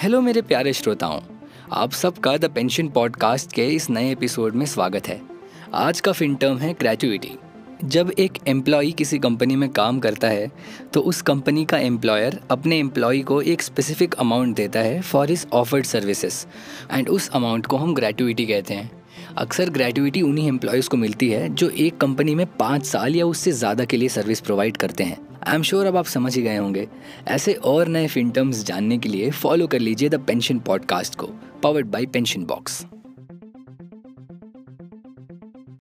Hello मेरे प्यारे श्रोताओं, आप सबका द पेंशन पॉडकास्ट के इस नए एपिसोड में स्वागत है। आज का फिन टर्म है ग्रेचुइटी जब एक एम्प्लॉई किसी कंपनी में काम करता है तो उस कंपनी का एम्प्लॉयर अपने एम्प्लॉय को एक स्पेसिफिक अमाउंट देता है फॉर इस ऑफर्ड सर्विसेज़ एंड उस अमाउंट को हम ग्रेटुइटी कहते हैं। अक्सर ग्रेजुएटी उन्हीं एम्प्लॉयज़ को मिलती है जो एक कंपनी में पाँच साल या उससे ज़्यादा के लिए सर्विस प्रोवाइड करते हैं। आई एम श्योर अब आप समझ ही गए होंगे। ऐसे और नए फिन टर्म्स जानने के लिए फॉलो कर लीजिए द पेंशन पॉडकास्ट को पावर्ड बाई पेंशन बॉक्स